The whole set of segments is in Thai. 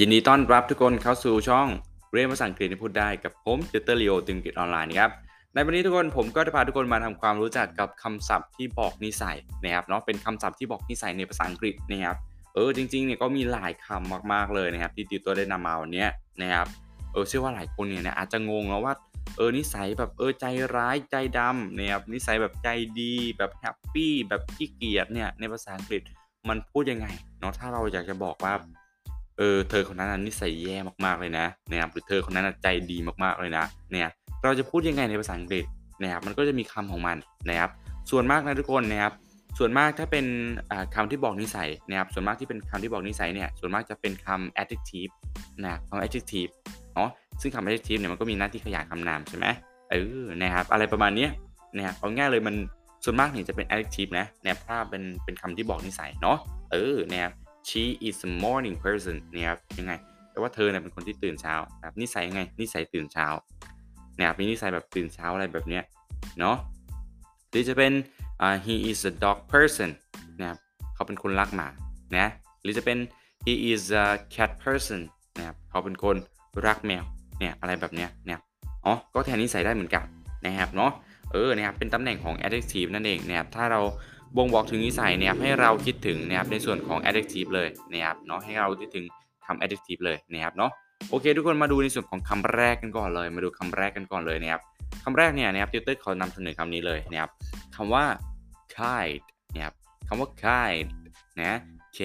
ยินดีต้อนรับทุกคนเข้าสู่ช่องเรียนภาษาอังกฤษให้พูดได้กับผมติวเตอร์ลีโออังกฤษออนไลน์นะครับในวันนี้ทุกคนผมก็จะพาทุกคนมาทำความรู้จักกับคำศัพท์ที่บอกนิสัยนะครับเนาะเป็นคำศัพท์ที่บอกนิสัยในภาษาอังกฤษนะครับเออจริงๆเนี่ยก็มีหลายคำมากๆเลยนะครับที่ติวเตอร์ได้นำมาวันนี้นะครับเออเชื่อว่าหลายคนเนี่ยอาจจะงงแล้วว่าเออนิสัยแบบเออใจร้ายใจดำนะครับนิสัยแบบใจดีแบบ happy แบบขี้เกียจเนี่ยในภาษาอังกฤษมันพูดยังไงเนาะถ้าเราอยากจะบอกว่า เออเธอคนนั้นนิสัยแย่มากๆเลยนะนะครับหรือเธอคนนั้นใจดีมากๆเลยนะเนี่ยเราจะพูดยังไงในภาษาอังกฤษนะครับมันก็จะมีคำของมันนะครับ ส่วนมากนะทุกคนนะครับส่วนมากถ้าเป็นคำที่บอกนิสัยนะครับส่วนมากที่เป็นคำที่บอกนิสัยเนี่ยส่วนมากจะเป็นคำ adjective นะคำ adjective เนาะซึ่งคำ adjective เนี่ยมันก็มีหน้าที่ขยายคำนามใช่ไหมเออนะครับอะไรประมาณนี้นะครับเอาง่ายเลยมันส่วนมากเนี่ยจะเป็น adjective นะนะครับถ้าเป็นเป็นคำที่บอกนิสัยเนาะเออนะครับ she is a morning person นะครับยังไงแปลว่าเธอเนี่ยเป็นคนที่ตื่นเช้านะครับนิสัยยังไงนิสัยตื่นเช้านะครับมีนิสัยแบบตื่นเช้าอะไรแบบเนี้ยเนาะหรือจะเป็น uh, he is a dog person นะครับเขาเป็นคนรักหมานะหรือจะเป็น he is a cat person นะครับเขาเป็นคนรักแมวเนี่ยอะไรแบบเนี้ยเนี่ยอ๋อก็แทนนิสัยได้เหมือนกันนะครับเนาะเออนะครับเป็นตำแหน่งของ adjective นั่นเองนะครับถ้าเรา บ่งบอกถึงนิสัยเนี่ยให้เราคิดถึงนะครับในส่วนของ adjective เลยนะครับเนาะให้เราคิดถึงคำ adjective เลยนะครับเนาะโอเค ทุกคนมาดูในส่วนของคำแรกกันก่อนเลย มาดูคำแรกกันก่อนเลยนะครับคำแรกเนี่ยนะครับติวเตอร์เขานำเสนอคำนี้เลยนะครับคำว่า kind นะครับคำว่า kind นะ K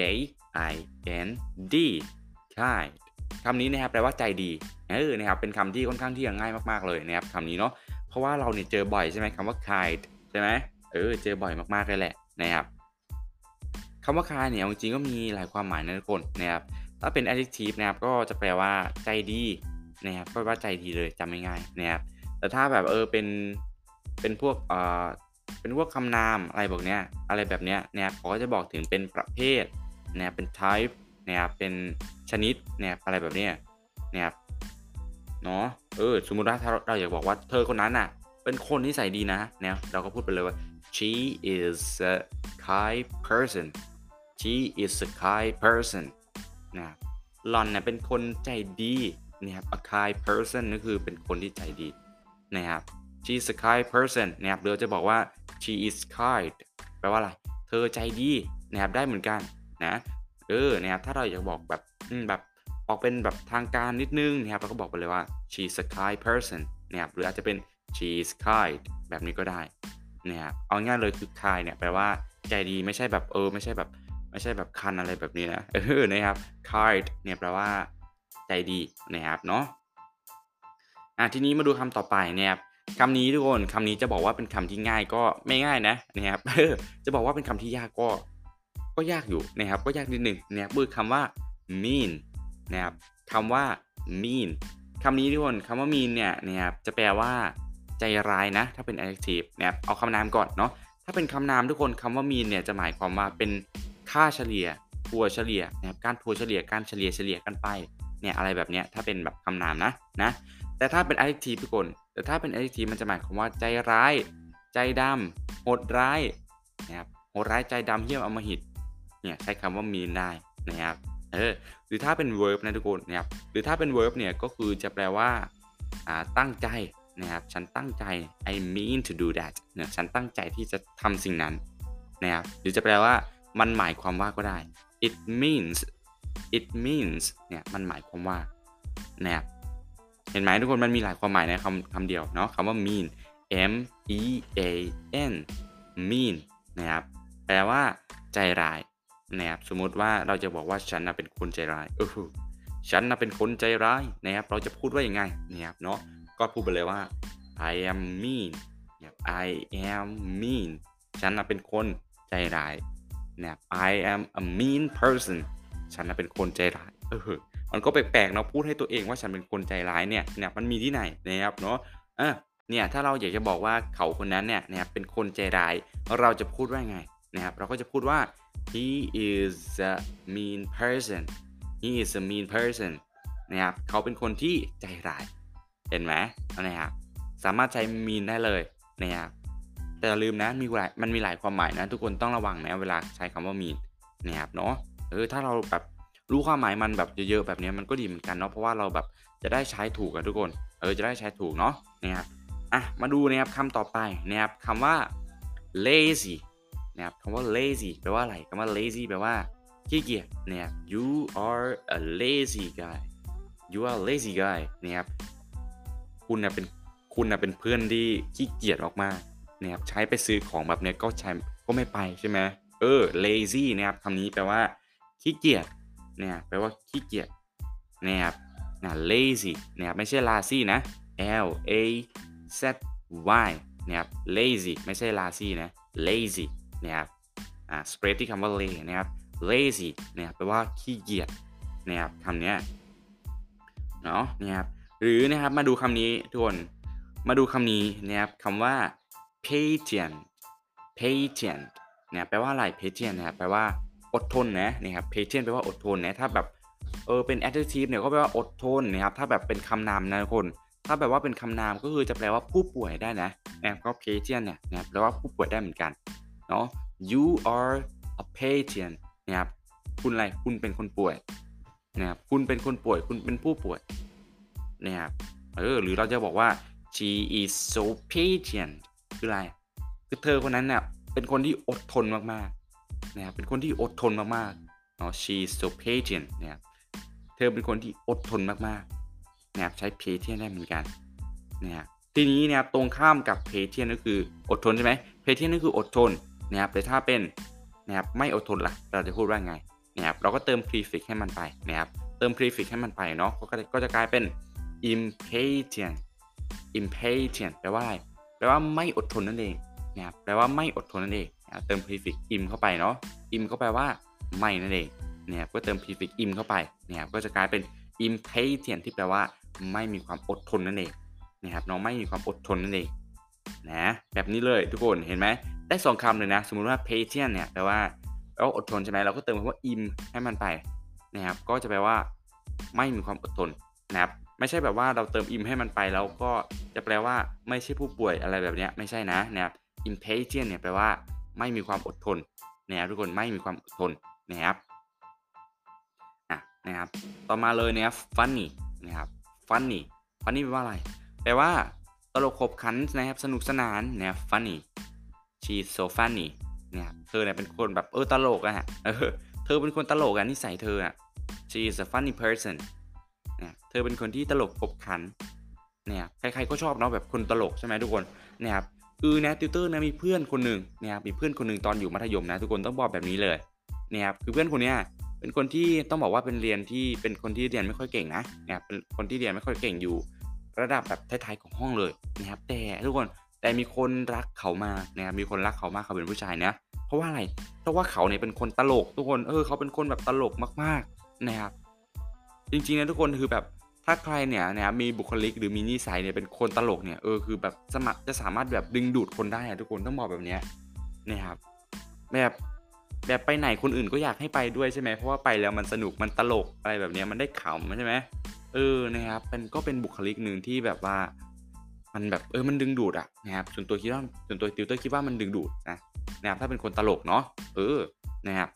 I N D kind คำนี้นะครับแปลว่าใจดีเออนะครับเป็นคำที่ค่อนข้างที่จะง่ายมากๆเลยนะครับคำนี้เนาะเพราะว่าเราเนี่ยเจอบ่อยใช่ไหมคำว่า kind ใช่ไหม เออเจอบ่อยมากๆเลยแหละนะครับคำว่า kind เนี่ยจริงๆก็มีหลายความหมายนะทุกคนนะครับถ้าเป็น adjective นะครับก็จะแปลว่าใจดีนะครับก็ว่าใจดีเลยจำง่ายๆนะครับแต่ถ้าแบบเออเป็นเป็นพวกเอ่อเป็นพวกคำนามอะไรบอกเนี้ยอะไรแบบเนี้ยนะครับเขาก็จะบอกถึงเป็นประเภทนะครับเป็น type นะครับเป็นชนิดนะครับอะไรแบบเนี้ยนะครับเนาะเออสมมติว่าถ้าเราอยากบอกว่าเธอคนนั้นอะ เป็นคนที่ใส่ดีนะเนี่ยเราก็พูดไปเลยว่า she is a kind person she is a kind person นะหล่อนเนี่ยเป็นคนใจดีนะครับ a kind person ก็คือเป็นคนที่ใจดีนะครับ she's a kind person นะครับเดี๋ยวจะบอกว่า she is kind แปลว่าอะไร เธอใจดีนะครับได้เหมือนกันนะเออนะครับถ้าเราอยากบอกแบบแบบออกเป็นแบบทางการนิดนึงนะครับเราก็บอกไปเลยว่า she's a kind person นะครับหรืออาจจะเป็น she's kind แบบนี้ก็ได้ นะครับเอาง่ายเลยคือ kind เนี่ยแปลว่าใจดีไม่ใช่แบบเออ ไม่ใช่แบบไม่ใช่แบบคันอะไรแบบนี้นะเออนะครับ kind เนี่ยแปลว่า ใจดีนะครับเนาะอะทีนี้มาดูคำต่อไปนะครับคำนี้ทุกคนคำนี้จะบอกว่าเป็นคำที่ง่ายก็ไม่ง่ายนะนะครับจะบอกว่าเป็นคำที่ยากก็ ก็ยากอยู่นะครับ ก็ยากนิดหนึ่งนะครับคือคำว่า mean นะครับคำว่า mean คำนี้ทุกคนคำว่า mean เนี่ยนะครับจะแปลว่า ใจร้ายนะ ถ้าเป็น adjective นะครับเอาคำนามก่อนเนาะถ้าเป็นคำนามทุกคนคำว่า mean เนี่ยจะหมายความว่าเป็นค่าเฉลี่ยทัวเฉลี่ยนะครับการทัวเฉลี่ยการเฉลี่ยเฉลี่ยกันไปเนี่ยอะไรแบบเนี้ยถ้าเป็นแบบคำนามนะนะแต่ถ้าเป็น adjective ทุกคน แต่ถ้าเป็น adjective มันจะหมายความว่าใจร้าย ใจดำโหดร้ายนะครับโหดร้ายใจดำเหี้ยมอมหิตเนี่ยใช้คำว่า mean ได้นะครับเออหรือถ้าเป็น verb นะทุกคนนะครับหรือถ้าเป็น verb เนี่ยก็คือจะแปลว่าอ่าตั้งใจ นะครับฉันตั้งใจ I mean to do that เนี่ยฉันตั้งใจที่จะทำสิ่งนั้นนะครับหรือจะแปลว่ามันหมายความว่าก็ได้ it means it means เนี่ยมันหมายความว่านะครับเห็นไหมทุกคนมันมีหลายความหมายในคำคำเดียวเนาะคำว่า mean m e a n mean นะครับแปลว่าใจร้ายนะครับสมมติว่าเราจะบอกว่าฉันเป็นคนใจร้ายเออฉันเป็นคนใจร้ายนะครับเราจะพูดว่าอยังไงนะครับเนาะ ก็พูดไปเลยว่า I am mean นะครับ I am mean ฉันนะเป็นคนใจร้ายนะครับ I am a mean person ฉันนะเป็นคนใจร้ายเออมันก็แปลกๆเนาะพูดให้ตัวเองว่าฉันเป็นคนใจร้ายเนี่ยเนี่ยมันมีที่ไหนนะครับเนาะอะเนี่ยถ้าเราอยากจะบอกว่าเขาคนนั้นเนี่ยนะครับเป็นคนใจร้าย เราจะพูดว่าไงนะครับเราก็จะพูดว่า he is a mean person he is a mean person นะครับเขาเป็นคนที่ใจร้าย เห็นไหมนะครับสามารถใช้ mean ได้เลยนะครับแต่อย่าลืมนะมีหลายมันมีหลายความหมายนะ ทุกคนต้องระวังนะเวลาใช้คำว่า mean นะครับเนาะเออถ้าเราแบบรู้ความหมายมันแบบเยอะๆแบบนี้มันก็ดีเหมือนกันเนาะเพราะว่าเราแบบจะได้ใช้ถูกกันทุกคน เออจะได้ใช้ถูกเนาะนะครับอะมาดูนะครับคำต่อไปนะครับคำว่า lazy นะครับคำว่า lazy แปลว่าอะไรคำว่า lazy แปลว่าขี้เกียจนะครับ you are a lazy guy you are lazy guy นะครับ คุณนะเป็นคุณนะเป็นเพื่อนที่ขี้เกียจออกมากนะครับใช้ไปซื้อของแบบเนี้ยก็ใช้ก็ไม่ไปใช่ไหมเออ lazy นะครับคำนี้แปลว่าขี้เกียจเนี่ยแปลว่าขี้เกียจนะครับนะ lazy นะครับไม่ใช่ lazy นะ L A Z Y นะครับ lazy ไม่ใช่ lazy นะ lazy นะครับอ่า spread ที่คำว่า lay นะครับ lazy นะครับแปลว่าขี้เกียจนะครับคำเนี้ยเนาะนะครับ หรือนะครับมาดูคำนี้ทุกคน มาดูคำนี้นะครับคำว่า patient patient นี่ยแปลว่าอะไร patient นะครับแปลว่าอดทนนะนะครับ patient แปลว่าอดทนนะถ้าแบบเออเป็น adjective เนี่ยก็แปลว่าอดทนนะครับถ้าแบบเป็นคำนามนะทุกคนถ้าแบบว่าเป็นคำนามก็คือจะแปลว่าผู้ป่วยได้นะนะครับก็ patient เนี่ยนะแปลว่าผู้ป่วยได้เหมือนกันเนาะ you are a patient นะครับคุณอะไรคุณเป็นคนป่วยนะครับคุณเป็นคนป่วย คุณเป็นผู้ป่วย นะครับเออหรือเราจะบอกว่า she is so patient คืออะไร คือเธอคนนั้นเนี่ยเป็นคนที่อดทนมากๆนะครับเป็นคนที่อดทนมากๆเนาะ she is so patient นะครับเธอเป็นคนที่อดทนมากๆนะครับใช้ patient ได้เหมือนกันนะครับทีนี้นะครับตรงข้ามกับ patient ก็คืออดทนใช่ไหม patient ก็คืออดทนนะครับแต่ถ้าเป็นนะครับไม่อดทนล่ะเราจะพูดว่าไงนะครับเราก็เติม prefix ให้มันไปนะครับเติม prefix ให้มันไปเนาะก็จะกลายเป็น impatient impatient แปลว่าอะไรแปลว่าไม่อดทนนั่นเองนะครับแปลว่าไม่อดทนนั่นเองเติม prefix im เข้าไปเนาะ im ก็แปลว่าไม่นั่นเองนะครับก็เติม prefix im เข้าไปนะครับก็จะกลายเป็น impatient ที่แปลว่าไม่มีความอดทนนั่นเองนะครับน้องไม่มีความอดทนนั่นเองนะแบบนี้เลยทุกคนเห็นไหมได้สองคำเลยนะ สมมุติว่า patient เนี่ยแปลว่าแปลว่าอดทนใช่ไหมเราก็เติมคำว่า im ให้มันไปนะครับก็จะแปลว่าไม่มีความอดทนนะครับ ไม่ใช่แบบว่าเราเติม im ให้มันไปแล้วก็จะแปลว่าไม่ใช่ผู้ป่วยอะไรแบบนี้ไม่ใช่นะนะครับ impatient เนี่ยแปลว่าไม่มีความอดทนนะครับทุกคนไม่มีความอดทนนะครับอะนะครับ ต่อมาเลยนะครับ funny นะครับ funny funny แปลว่าอะไร แปลว่าตลกขบขันนะครับสนุกสนานนะครับ funny she's so funny เนี่ยเธอเนี่ยเป็นคนแบบเออตลกอะฮะเออเธอเป็นคนตลกอะนิสัยเธออะ she is a funny person เนี่ยเธอเป็นคนที่ตลกขบขันเนี่ยใครๆก็ชอบเนาะแบบคนตลกใช่ไหมทุกคนเนี่ยครับคือนะติวเตอร์นะมีเพื่อนคนหนึ่งเนี่ยมีเพื่อนคนหนึ่งตอนอยู่มัธยมนะทุกคนต้องบอกแบบนี้เลยเนี่ยครับคือเพื่อนคนเนี้ยเป็นคนที่ต้องบอกว่าเป็นเรียนที่เป็นคนที่เรียนไม่ค่อยเก่งนะเนี่ยเป็นคนที่เรียนไม่ค่อยเก่งอยู่ ระดับแบบท้ายๆของห้องเลยนะครับแต่ทุกคนแต่มีคนรักเขามานะครับมีคนรักเขามากเขาเป็นผู้ชายนะเพราะว่าอะไรเพราะว่าเขาเนี่ยเป็นคนตลกทุกคนเออเขาเป็นคนแบบตลกมากๆนะครับ จริงๆนะทุกคนคือแบบถ้าใครเนี่ยนะครับมีบุคลิกหรือมีนิสัยเนี่ยเป็นคนตลกเนี่ยเออคือแบบสมัครจะสามารถแบบดึงดูดคนได้อะทุกคนต้องบอกแบบเนี้ยนะครับแบบแบบไปไหนคนอื่นก็อยากให้ไปด้วยใช่ไหมเพราะว่าไปแล้วมันสนุกมันตลกอะไรแบบเนี้ยมันได้ขำใช่ไหมเออนะครับเป็นก็เป็นบุคลิกหนึ่งที่แบบว่า มันแบบเออมันดึงดูดอะนะครับส่วนตัวคิดว่าส่วนตัวติวเตอร์คิดว่ามันดึงดูดนะนะครับถ้าเป็นคนตลกเนาะเออนะครับ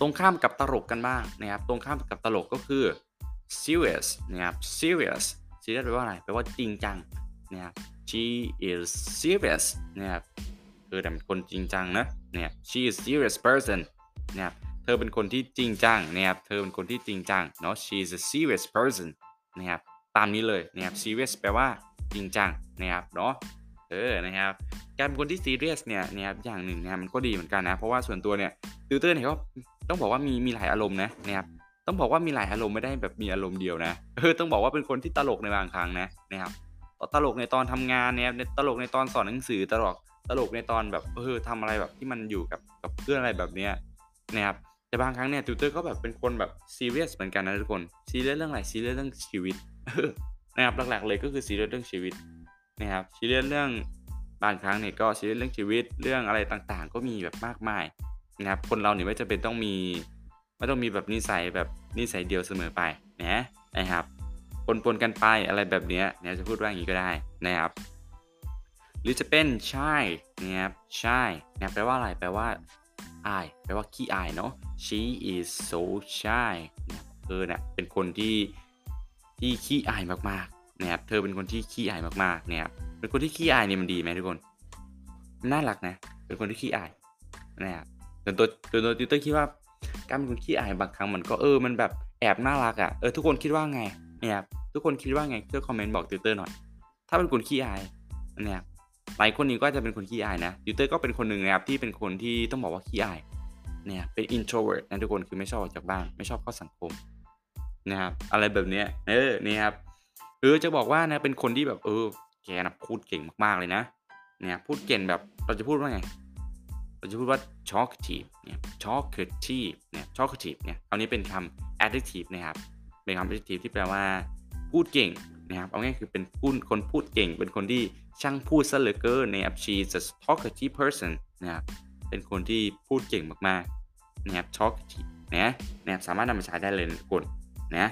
ตรงข้ามกับตลกกันบ้างนะครับ ตรงข้ามกับตลกก็คือ serious นะครับ serious serious แปลว่าอะไร แปลว่าจริงจังนะครับ she is serious นะครับเธอเป็นคนจริงจังนะเนี่ย she is serious person นะครับ เธอเป็นคนที่จริงจังนะครับ เธอเป็นคนที่จริงจังเนาะ she is a serious person นะครับ ตามนี้เลยนะครับ serious แปลว่าจริงจังนะครับ เนาะ เออนะครับการเป็นคนที่ serious เนี่ยนะครับอย่างหนึ่งนะครับมันก็ดีเหมือนกันนะ เพราะว่าส่วนตัวเนี่ยติวเตอร์เนี่ยก็ต้องบอกว่ามีมีหลายอารมณ์นะนะครับต้องบอกว่ามีหลายอารมณ์ไม่ได้แบบมีอารมณ์เดียวนะเออต้องบอกว่าเป็นคนที่ตลกในบางครั้งนะนะครับตลกในตอนทำงานเนี่ยตลกในตอนสอนหนังสือตลกตลกในตอนแบบเออทำอะไรแบบที่มันอยู่กับกับเพื่อนอะไรแบบเนี้ยนะครับแต่บางครั้งเนี่ยติวเตอร์ก็แบบเป็นคนแบบซีเรียสเหมือนกันนะทุกคนซีเรียสเรื่องอะไรซีเรียสเรื่องชีวิตนะครับหลักๆเลยก็คือซีเรียสเรื่องชีวิต นะครับซีเรียสเรื่องบางครั้งเนี่ยก็ซีเรียสเรื่องชีวิตเรื่องอะไรต่างๆ ก็มีแบบมากมายนะครับคนเราเนี่ยไม่จำเป็นต้องมีไม่ต้องมีแบบนิสัยแบบนิสัยเดียวเสมอไปนะนะครับปนๆกันไปอะไรแบบนี้เนี่ยจะพูดว่าอย่างนี้ก็ได้นะครับ หรือจะเป็น shy นะครับ shy นะแปลว่าอะไรแปลว่าอายแปลว่าขี้อายเนาะ she is so shy เนี่ยเธอเนี่ยเป็นคนที่ที่ขี้อายมากๆ นะครับเธอเป็นคนที่ขี้อายมากๆนะครับเป็นคนที่ขี้อายเนี่ยมันดีไหมทุกคนน่ารักนะ เป็นคนที่ขี้อายนะครับส่วนตัวส่วนตัวติวเตอร์คิดว่าการเป็นคนขี้อายบางครั้งมันก็เออมันแบบแอบน่ารักอะ่ะเออทุกคนคิดว่าไงเนี่ยทุกคนคิดว่าไงช่วยคอมเมนต์บอกติวเตอร์หน่อย ถ้าเป็นคนขี้อายเนี่ยหลายคนนี้ก็จะเป็นคนขี้อายนะติวเตอร์ก็เป็นคนหนึ่งนะครับที่เป็นคนที่ต้องบอกว่าขี้อายเนี่ยเป็น introvert นะทุกคนคือไม่ชอบออกจากบ้านไม่ชอบเข้าสังคมนะครับอะไรแบบเนี้ยเออนี่ครับ หรือจะบอกว่านะเป็นคนที่แบบ เออ แกนะพูดเก่งมากๆเลยนะ เนี่ยพูดเก่งแบบเราจะพูดว่าไง เราจะพูดว่า talkative เนี่ย talkative เนี่ย talkative เนี่ยคำนี้เป็นคำ adjective นะครับ เป็นคำ adjective ที่แปลว่า พูดเก่งนะครับเอาง่ายคือเป็นพูดคนพูดเก่ง เป็นคนที่ช่างพูดซะเหลือเกินนะครับ she's a talkative person นะครับเป็นคนที่พูดเก่งมากๆนะครับ talkative นะนะครับสามารถนำมาใช้ได้เลยทุกคนนะ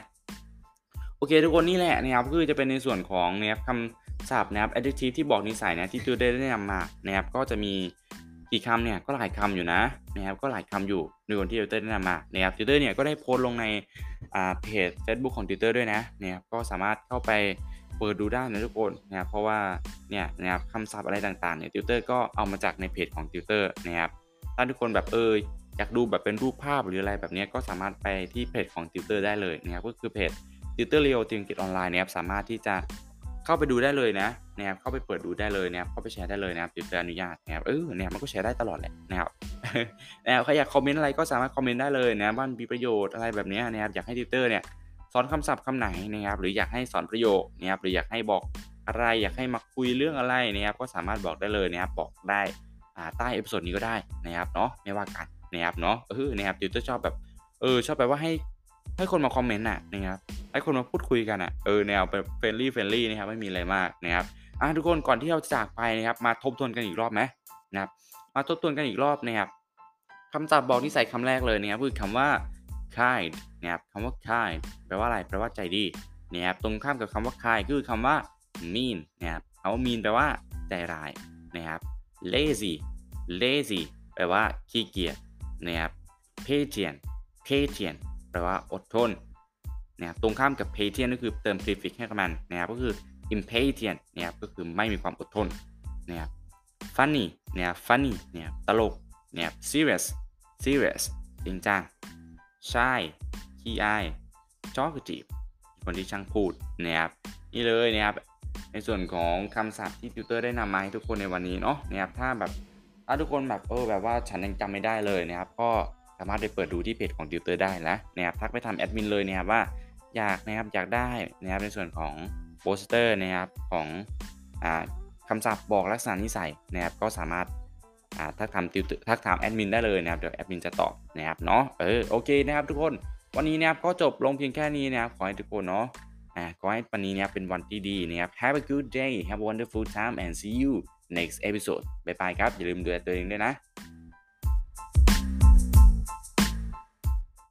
โอเคทุกคนนี่แหละนะครับคือจะเป็นในส่วนของนะครับคำศัพท์นะครับ adjective ที่บอกนิสัยนะที่ตัวได้แนะนำมานะครับก็จะมีกี่คำเนี่ยก็หลายคำอยู่นะนะครับก็หลายคำอยู่ในคนที่ติวเตอร์แนะนำมานะครับติวเตอร์เนี่ยก็ได้โพสต์ลงในเพจ Facebook ของติวเตอร์ด้วยนะนะครับก็สามารถเข้าไปเปิดดูได้นะทุกคนนะครับเพราะว่าเนี่ยนะครับคำศัพท์อะไรต่างๆเนี่ยติวเตอร์ก็เอามาจากในเพจของติวเตอร์นะครับถ้าทุกคนแบบเอออยากดูแบบเป็นรูปภาพหรืออะไรแบบนี้ก็สามารถไปที่เพจของติวเตอร์ได้เลยนะครับก็คือเพจ ติวเตอร์ลีโอติวอังกฤษออนไลน์นะครับสามารถที่จะเข้าไปดูได้เลยนะนะครับเข้าไปเปิดดูได้เลยนะครับเข้าไปแชร์ได้เลยนะครับติวเตอร์อนุญาตนะครับเออเนี่ยมันก็แชร์ได้ตลอดแหละนะครับนะครับใครอยากคอมเมนต์อะไรก็สามารถคอมเมนต์ได้เลยนะว่ามีประโยชน์อะไรแบบนี้นะครับอยากให้ติวเตอร์เนี่ยสอนคำศัพท์คำไหนนะครับหรืออยากให้สอนประโยคนะครับหรืออยากให้บอกอะไรอยากให้มาคุยเรื่องอะไรนะครับก็สามารถบอกได้เลยนะครับบอกได้ใต้ episode นี้ก็ได้นะครับเนาะไม่ว่ากันนะครับเนาะเออนะครับติวเตอร์ชอบแบบเออชอบแบบว่าให้ ให้คนมาคอมเมนต์อะนะครับให้คนมาพูดคุยกันอะเออแนว friendly friendly นะครับไม่มีอะไรมากนะครับอะทุกคนก่อนที่เราจะจากไปนะครับมาทบทวนกันอีกรอบไหมนะครับมาทบทวนกันอีกรอบนะครับคำศัพท์บอกนิสัยคำแรกเลยนะครับคือคำว่า kind นะครับคำว่า kind แปลว่าอะไรแปลว่าใจดีนะครับตรงข้ามกับคำว่า kind คือคำว่า mean นะครับคำว่า mean แปลว่าใจร้ายนะครับ lazy lazy แปลว่าขี้เกียจนะครับ patient patient แปลว่าอดทนนะครับตรงข้ามกับ patient ก็คือเติม prefix ให้กับมันนะครับก็คือ impatient นะครับก็คือไม่มีความอดทนนะครับ funny นะครับ funny นะครับตลกนะครับ serious serious จริงจัง shy ขี้อาย talkative คนที่ช่างพูดนะครับนี่เลยนะครับในส่วนของคำศัพท์ที่ติวเตอร์ได้นำมาให้ทุกคนในวันนี้เนาะนะครับถ้าแบบถ้าทุกคนแบบเออแบบว่าฉันยังจำไม่ได้เลยนะครับก็ สามารถไปเปิดดูที่เพจของติวเตอร์ได้นะนะครับทักไปถามแอดมินเลยนะครับว่าอยากนะครับอยากได้นะครับในส่วนของโปสเตอร์นะครับของอ่าคำศัพท์บอกลักษณะนิสัยนะครับก็สามารถทักทำติวทักถามแอดมินได้เลยนะครับเดี๋ยวแอดมินจะตอบนะครับเนาะเออโอเคนะครับทุกคนวันนี้นะครับก็จบลงเพียงแค่นี้นะครับขอให้ทุกคนเนาะอ่าขอให้วันนี้นะครับเป็นวันที่ดีนะครับ Have a good day Have a wonderful time and see you next episode บ๊ายบายครับ อย่าลืมดูแลตัวเองด้วยนะ